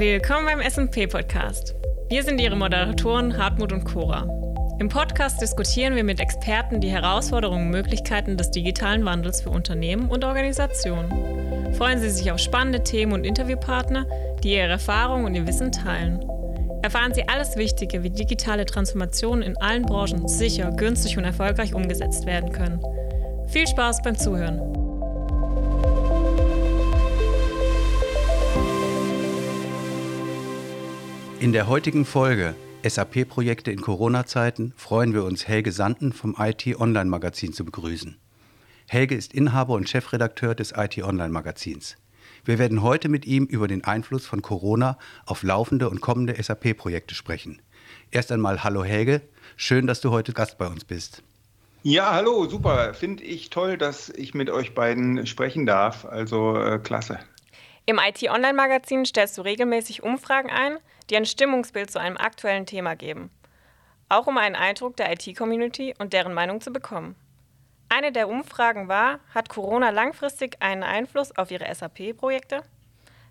Willkommen beim SMP Podcast. Wir sind Ihre Moderatoren Hartmut und Cora. Im Podcast diskutieren wir mit Experten die Herausforderungen und Möglichkeiten des digitalen Wandels für Unternehmen und Organisationen. Freuen Sie sich auf spannende Themen und Interviewpartner, die ihre Erfahrungen und ihr Wissen teilen. Erfahren Sie alles Wichtige, wie digitale Transformationen in allen Branchen sicher, günstig und erfolgreich umgesetzt werden können. Viel Spaß beim Zuhören. In der heutigen Folge SAP-Projekte in Corona-Zeiten freuen wir uns, Helge Sanden vom IT-Online-Magazin zu begrüßen. Helge ist Inhaber und Chefredakteur des IT-Online-Magazins. Wir werden heute mit ihm über den Einfluss von Corona auf laufende und kommende SAP-Projekte sprechen. Erst einmal Hallo Helge, schön, dass du heute Gast bei uns bist. Ja, hallo, super. Finde ich toll, dass ich mit euch beiden sprechen darf. Also äh, klasse. Im IT-Online-Magazin stellst du regelmäßig Umfragen ein, die ein Stimmungsbild zu einem aktuellen Thema geben. Auch um einen Eindruck der IT-Community und deren Meinung zu bekommen. Eine der Umfragen war, hat Corona langfristig einen Einfluss auf Ihre SAP-Projekte?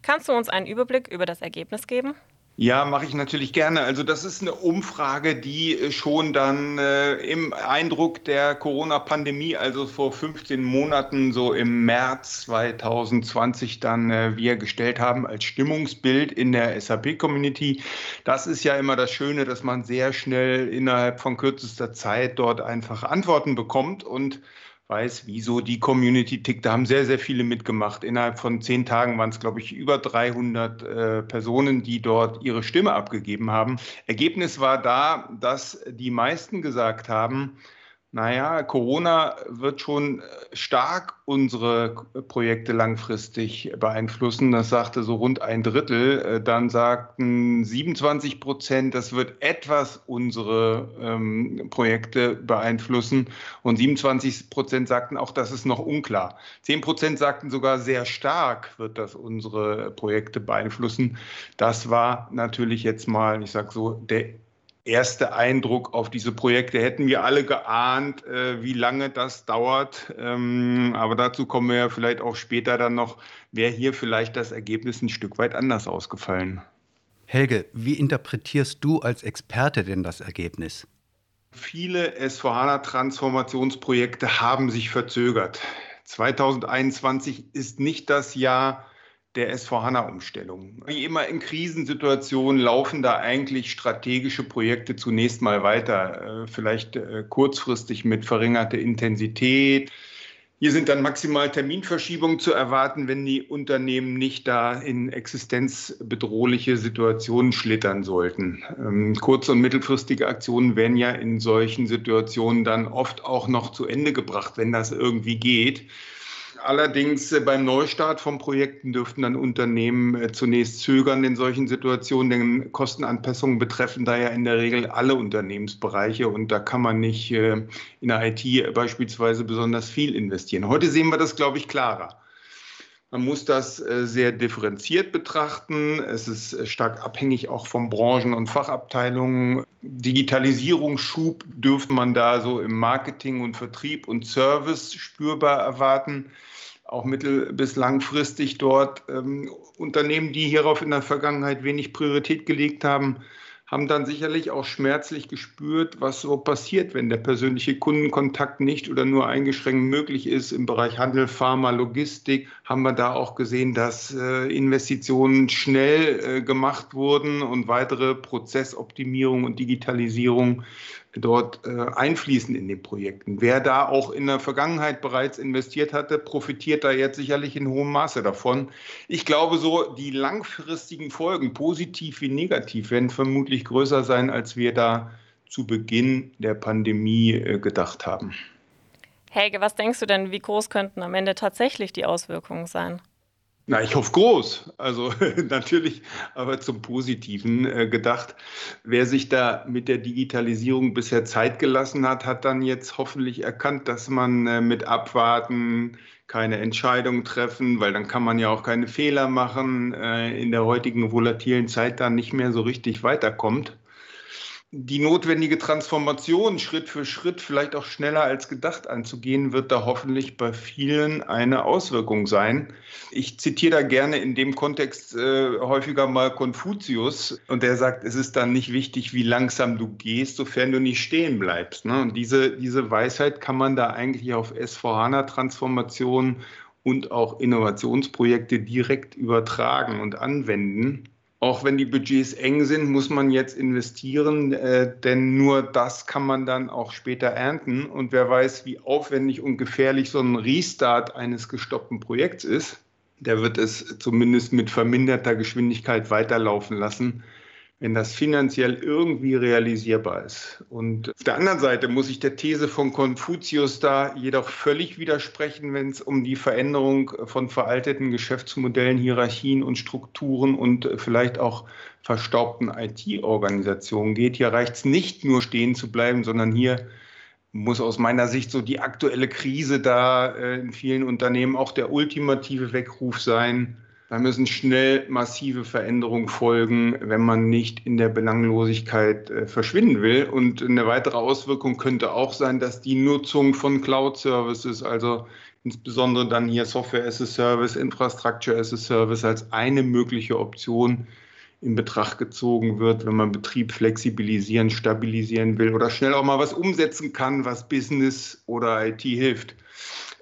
Kannst du uns einen Überblick über das Ergebnis geben? Ja, mache ich natürlich gerne. Also das ist eine Umfrage, die äh, schon dann äh, im Eindruck der Corona-Pandemie, also vor 15 Monaten, so im März 2020 dann äh, wir gestellt haben als Stimmungsbild in der SAP-Community. Das ist ja immer das Schöne, dass man sehr schnell innerhalb von kürzester Zeit dort einfach Antworten bekommt und weiß, wieso die Community tickt. Da haben sehr, sehr viele mitgemacht. Innerhalb von zehn Tagen waren es, glaube ich, über 300 äh, Personen, die dort ihre Stimme abgegeben haben. Ergebnis war da, dass die meisten gesagt haben, naja, Corona wird schon äh, stark unsere Projekte langfristig beeinflussen. Das sagte so rund ein Drittel. Äh, dann sagten 27 Prozent, das wird etwas unsere ähm, Projekte beeinflussen. Und 27 Prozent sagten auch, das ist noch unklar. 10 Prozent sagten sogar, sehr stark wird das unsere Projekte beeinflussen. Das war natürlich jetzt mal, ich sage so, der erste Eindruck auf diese Projekte. Hätten wir alle geahnt, äh, wie lange das dauert. Ähm, aber dazu kommen wir ja vielleicht auch später dann noch, wäre hier vielleicht das Ergebnis ein Stück weit anders ausgefallen. Helge, wie interpretierst du als Experte denn das Ergebnis? Viele S4HANA-Transformationsprojekte haben sich verzögert. 2021 ist nicht das Jahr, der S4HANA-Umstellung. Wie immer in Krisensituationen laufen da eigentlich strategische Projekte zunächst mal weiter, äh, vielleicht äh, kurzfristig mit verringerter Intensität. Hier sind dann maximal Terminverschiebungen zu erwarten, wenn die Unternehmen nicht da in existenzbedrohliche Situationen schlittern sollten. Ähm, kurz- und mittelfristige Aktionen werden ja in solchen Situationen dann oft auch noch zu Ende gebracht, wenn das irgendwie geht. Allerdings äh, beim Neustart von Projekten dürften dann Unternehmen äh, zunächst zögern in solchen Situationen, denn Kostenanpassungen betreffen da ja in der Regel alle Unternehmensbereiche und da kann man nicht äh, in der IT beispielsweise besonders viel investieren. Heute sehen wir das, glaube ich, klarer. Man muss das sehr differenziert betrachten. Es ist stark abhängig auch von Branchen und Fachabteilungen. Digitalisierungsschub dürfte man da so im Marketing und Vertrieb und Service spürbar erwarten auch mittel- bis langfristig dort. Ähm, Unternehmen, die hierauf in der Vergangenheit wenig Priorität gelegt haben, haben dann sicherlich auch schmerzlich gespürt, was so passiert, wenn der persönliche Kundenkontakt nicht oder nur eingeschränkt möglich ist. Im Bereich Handel, Pharma, Logistik haben wir da auch gesehen, dass äh, Investitionen schnell äh, gemacht wurden und weitere Prozessoptimierung und Digitalisierung dort äh, einfließen in den Projekten. Wer da auch in der Vergangenheit bereits investiert hatte, profitiert da jetzt sicherlich in hohem Maße davon. Ich glaube, so die langfristigen Folgen, positiv wie negativ, werden vermutlich größer sein, als wir da zu Beginn der Pandemie äh, gedacht haben. Helge, was denkst du denn, wie groß könnten am Ende tatsächlich die Auswirkungen sein? Na, ich hoffe groß. Also natürlich, aber zum Positiven äh, gedacht. Wer sich da mit der Digitalisierung bisher Zeit gelassen hat, hat dann jetzt hoffentlich erkannt, dass man äh, mit Abwarten keine Entscheidung treffen, weil dann kann man ja auch keine Fehler machen, äh, in der heutigen volatilen Zeit dann nicht mehr so richtig weiterkommt. Die notwendige Transformation Schritt für Schritt, vielleicht auch schneller als gedacht anzugehen, wird da hoffentlich bei vielen eine Auswirkung sein. Ich zitiere da gerne in dem Kontext äh, häufiger mal Konfuzius und der sagt, es ist dann nicht wichtig, wie langsam du gehst, sofern du nicht stehen bleibst. Ne? Und diese, diese Weisheit kann man da eigentlich auf S4HANA-Transformation und auch Innovationsprojekte direkt übertragen und anwenden. Auch wenn die Budgets eng sind, muss man jetzt investieren, äh, denn nur das kann man dann auch später ernten. Und wer weiß, wie aufwendig und gefährlich so ein Restart eines gestoppten Projekts ist, der wird es zumindest mit verminderter Geschwindigkeit weiterlaufen lassen wenn das finanziell irgendwie realisierbar ist. Und auf der anderen Seite muss ich der These von Konfuzius da jedoch völlig widersprechen, wenn es um die Veränderung von veralteten Geschäftsmodellen, Hierarchien und Strukturen und vielleicht auch verstaubten IT-Organisationen geht. Hier reicht es nicht nur stehen zu bleiben, sondern hier muss aus meiner Sicht so die aktuelle Krise da äh, in vielen Unternehmen auch der ultimative Weckruf sein, da müssen schnell massive Veränderungen folgen, wenn man nicht in der Belanglosigkeit äh, verschwinden will. Und eine weitere Auswirkung könnte auch sein, dass die Nutzung von Cloud-Services, also insbesondere dann hier Software as a Service, Infrastructure as a Service als eine mögliche Option in Betracht gezogen wird, wenn man Betrieb flexibilisieren, stabilisieren will oder schnell auch mal was umsetzen kann, was Business oder IT hilft.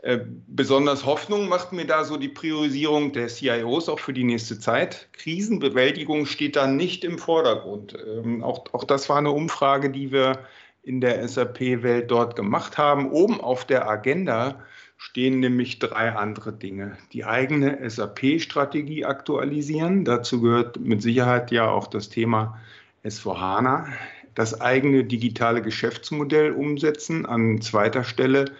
Äh, besonders Hoffnung macht mir da so die Priorisierung der CIOs auch für die nächste Zeit. Krisenbewältigung steht da nicht im Vordergrund. Ähm, auch, auch das war eine Umfrage, die wir in der SAP-Welt dort gemacht haben. Oben auf der Agenda stehen nämlich drei andere Dinge. Die eigene SAP-Strategie aktualisieren. Dazu gehört mit Sicherheit ja auch das Thema S4HANA. Das eigene digitale Geschäftsmodell umsetzen. An zweiter Stelle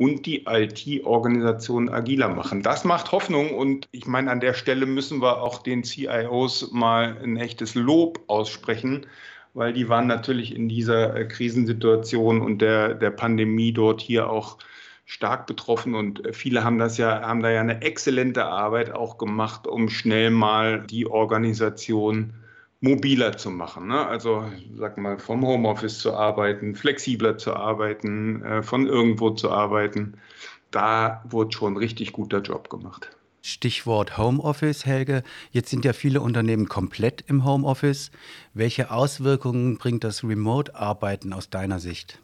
und die IT-Organisation agiler machen. Das macht Hoffnung und ich meine, an der Stelle müssen wir auch den CIOs mal ein echtes Lob aussprechen, weil die waren natürlich in dieser äh, Krisensituation und der, der Pandemie dort hier auch stark betroffen und viele haben das ja, haben da ja eine exzellente Arbeit auch gemacht, um schnell mal die Organisation mobiler zu machen. Ne? Also sag mal, vom Homeoffice zu arbeiten, flexibler zu arbeiten, äh, von irgendwo zu arbeiten. Da wurde schon richtig guter Job gemacht. Stichwort Homeoffice, Helge. Jetzt sind ja viele Unternehmen komplett im Homeoffice. Welche Auswirkungen bringt das Remote-Arbeiten aus deiner Sicht?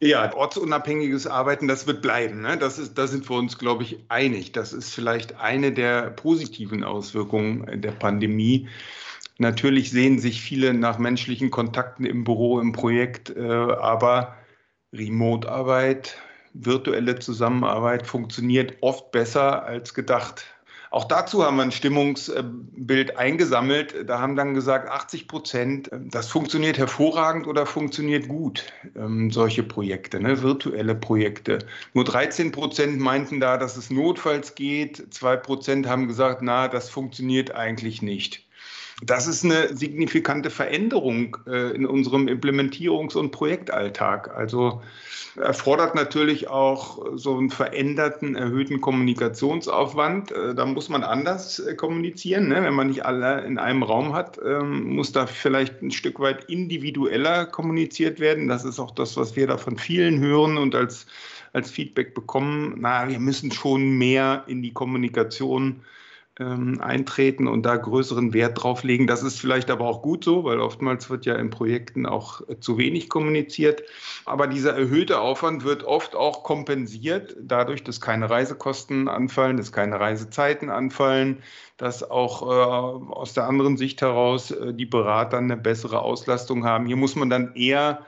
Ja, ortsunabhängiges Arbeiten, das wird bleiben. Ne? Das ist, da sind wir uns, glaube ich, einig. Das ist vielleicht eine der positiven Auswirkungen der Pandemie. Natürlich sehen sich viele nach menschlichen Kontakten im Büro, im Projekt, äh, aber Remote-Arbeit, virtuelle Zusammenarbeit funktioniert oft besser als gedacht. Auch dazu haben wir ein Stimmungsbild eingesammelt. Da haben dann gesagt, 80 Prozent, das funktioniert hervorragend oder funktioniert gut, ähm, solche Projekte, ne, virtuelle Projekte. Nur 13 Prozent meinten da, dass es notfalls geht. Zwei Prozent haben gesagt, na, das funktioniert eigentlich nicht. Das ist eine signifikante Veränderung äh, in unserem Implementierungs- und Projektalltag. Also erfordert natürlich auch so einen veränderten, erhöhten Kommunikationsaufwand. Äh, da muss man anders äh, kommunizieren. Ne? Wenn man nicht alle in einem Raum hat, ähm, muss da vielleicht ein Stück weit individueller kommuniziert werden. Das ist auch das, was wir da von vielen hören und als, als Feedback bekommen. Na, wir müssen schon mehr in die Kommunikation ähm, eintreten und da größeren Wert drauf legen. Das ist vielleicht aber auch gut so, weil oftmals wird ja in Projekten auch äh, zu wenig kommuniziert. Aber dieser erhöhte Aufwand wird oft auch kompensiert dadurch, dass keine Reisekosten anfallen, dass keine Reisezeiten anfallen, dass auch äh, aus der anderen Sicht heraus äh, die Berater eine bessere Auslastung haben. Hier muss man dann eher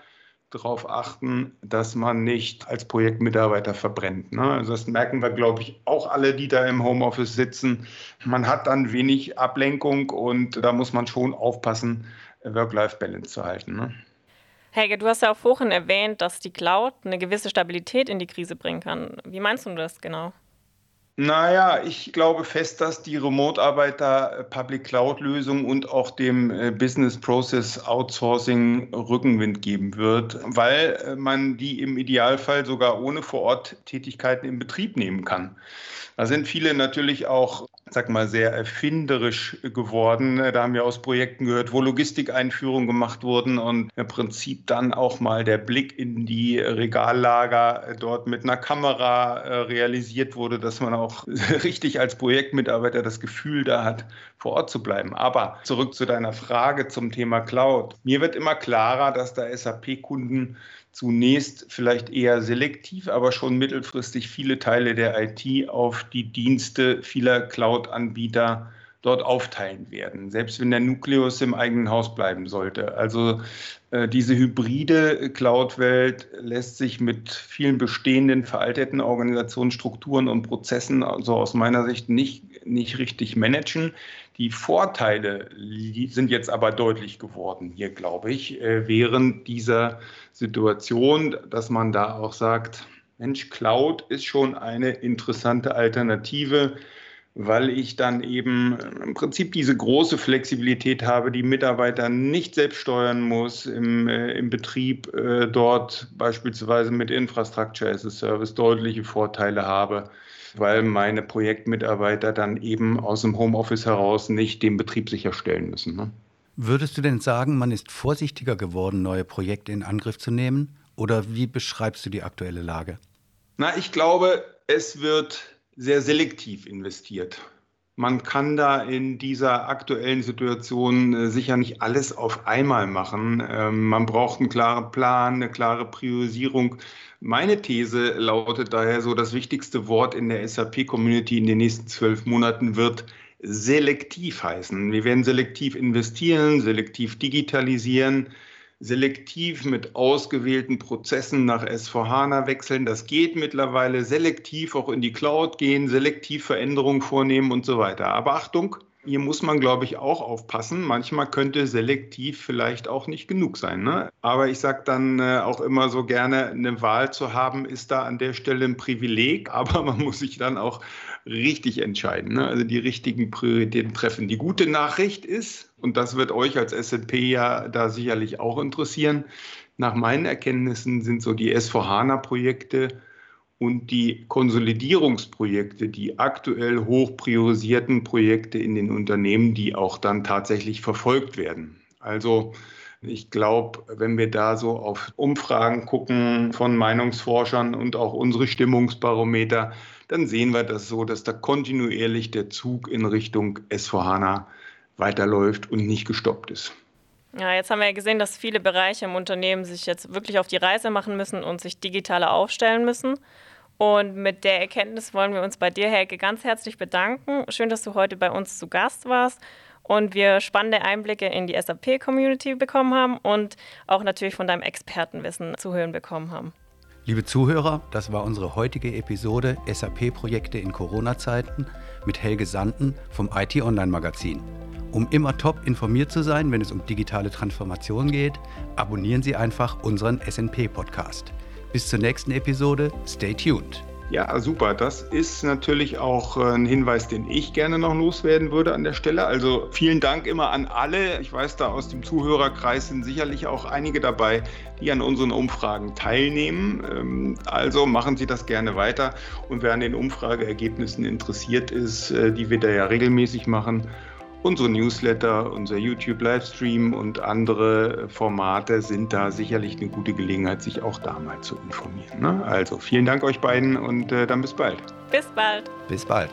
darauf achten, dass man nicht als Projektmitarbeiter verbrennt. Ne? Also das merken wir, glaube ich, auch alle, die da im Homeoffice sitzen. Man hat dann wenig Ablenkung und da muss man schon aufpassen, Work-Life-Balance zu halten. Ne? Helge, du hast ja auch vorhin erwähnt, dass die Cloud eine gewisse Stabilität in die Krise bringen kann. Wie meinst du das genau? Naja, ich glaube fest, dass die Remote-Arbeiter äh, Public Cloud-Lösung und auch dem äh, Business Process Outsourcing Rückenwind geben wird, weil äh, man die im Idealfall sogar ohne Vor-Ort-Tätigkeiten in Betrieb nehmen kann. Da sind viele natürlich auch sag mal, sehr erfinderisch geworden. Da haben wir aus Projekten gehört, wo Logistikeinführungen gemacht wurden und im Prinzip dann auch mal der Blick in die Regallager dort mit einer Kamera realisiert wurde, dass man auch richtig als Projektmitarbeiter das Gefühl da hat, vor Ort zu bleiben. Aber zurück zu deiner Frage zum Thema Cloud. Mir wird immer klarer, dass da SAP-Kunden zunächst vielleicht eher selektiv, aber schon mittelfristig viele Teile der IT auf die Dienste vieler Cloud-Anbieter dort aufteilen werden, selbst wenn der Nukleus im eigenen Haus bleiben sollte. Also äh, diese hybride Cloud-Welt lässt sich mit vielen bestehenden veralteten Organisationsstrukturen und Prozessen also aus meiner Sicht nicht, nicht richtig managen. Die Vorteile sind jetzt aber deutlich geworden hier, glaube ich, äh, während dieser Situation, dass man da auch sagt, Mensch, Cloud ist schon eine interessante Alternative, weil ich dann eben im Prinzip diese große Flexibilität habe, die Mitarbeiter nicht selbst steuern muss, im, äh, im Betrieb äh, dort beispielsweise mit Infrastructure as a Service deutliche Vorteile habe weil meine Projektmitarbeiter dann eben aus dem Homeoffice heraus nicht den Betrieb sicherstellen müssen. Ne? Würdest du denn sagen, man ist vorsichtiger geworden, neue Projekte in Angriff zu nehmen? Oder wie beschreibst du die aktuelle Lage? Na, ich glaube, es wird sehr selektiv investiert. Man kann da in dieser aktuellen Situation äh, sicher nicht alles auf einmal machen. Ähm, man braucht einen klaren Plan, eine klare Priorisierung. Meine These lautet daher so, das wichtigste Wort in der SAP-Community in den nächsten zwölf Monaten wird selektiv heißen. Wir werden selektiv investieren, selektiv digitalisieren, selektiv mit ausgewählten Prozessen nach S4HANA wechseln. Das geht mittlerweile selektiv auch in die Cloud gehen, selektiv Veränderungen vornehmen und so weiter. Aber Achtung, hier muss man, glaube ich, auch aufpassen. Manchmal könnte selektiv vielleicht auch nicht genug sein. Ne? Aber ich sage dann äh, auch immer so gerne, eine Wahl zu haben, ist da an der Stelle ein Privileg, aber man muss sich dann auch richtig entscheiden. Ne? Also die richtigen Prioritäten treffen. Die gute Nachricht ist, und das wird euch als SNP ja da sicherlich auch interessieren, nach meinen Erkenntnissen sind so die S4HANA-Projekte und die Konsolidierungsprojekte, die aktuell hoch priorisierten Projekte in den Unternehmen, die auch dann tatsächlich verfolgt werden. Also ich glaube, wenn wir da so auf Umfragen gucken von Meinungsforschern und auch unsere Stimmungsbarometer, dann sehen wir das so, dass da kontinuierlich der Zug in Richtung S4HANA weiterläuft und nicht gestoppt ist. Ja, jetzt haben wir ja gesehen, dass viele Bereiche im Unternehmen sich jetzt wirklich auf die Reise machen müssen und sich digitaler aufstellen müssen. Und mit der Erkenntnis wollen wir uns bei dir, Helge, ganz herzlich bedanken. Schön, dass du heute bei uns zu Gast warst und wir spannende Einblicke in die SAP-Community bekommen haben und auch natürlich von deinem Expertenwissen zu hören bekommen haben. Liebe Zuhörer, das war unsere heutige Episode SAP-Projekte in Corona-Zeiten mit Helge Sanden vom IT Online Magazin. Um immer top informiert zu sein, wenn es um digitale Transformation geht, abonnieren Sie einfach unseren SNP-Podcast. Bis zur nächsten Episode, stay tuned. Ja, super. Das ist natürlich auch äh, ein Hinweis, den ich gerne noch loswerden würde an der Stelle. Also vielen Dank immer an alle. Ich weiß, da aus dem Zuhörerkreis sind sicherlich auch einige dabei, die an unseren Umfragen teilnehmen. Ähm, also machen Sie das gerne weiter. Und wer an den Umfrageergebnissen interessiert ist, äh, die wir da ja regelmäßig machen, Unsere Newsletter, unser YouTube-Livestream und andere Formate sind da sicherlich eine gute Gelegenheit, sich auch da mal zu informieren. Ne? Also vielen Dank euch beiden und äh, dann bis bald. Bis bald. Bis bald.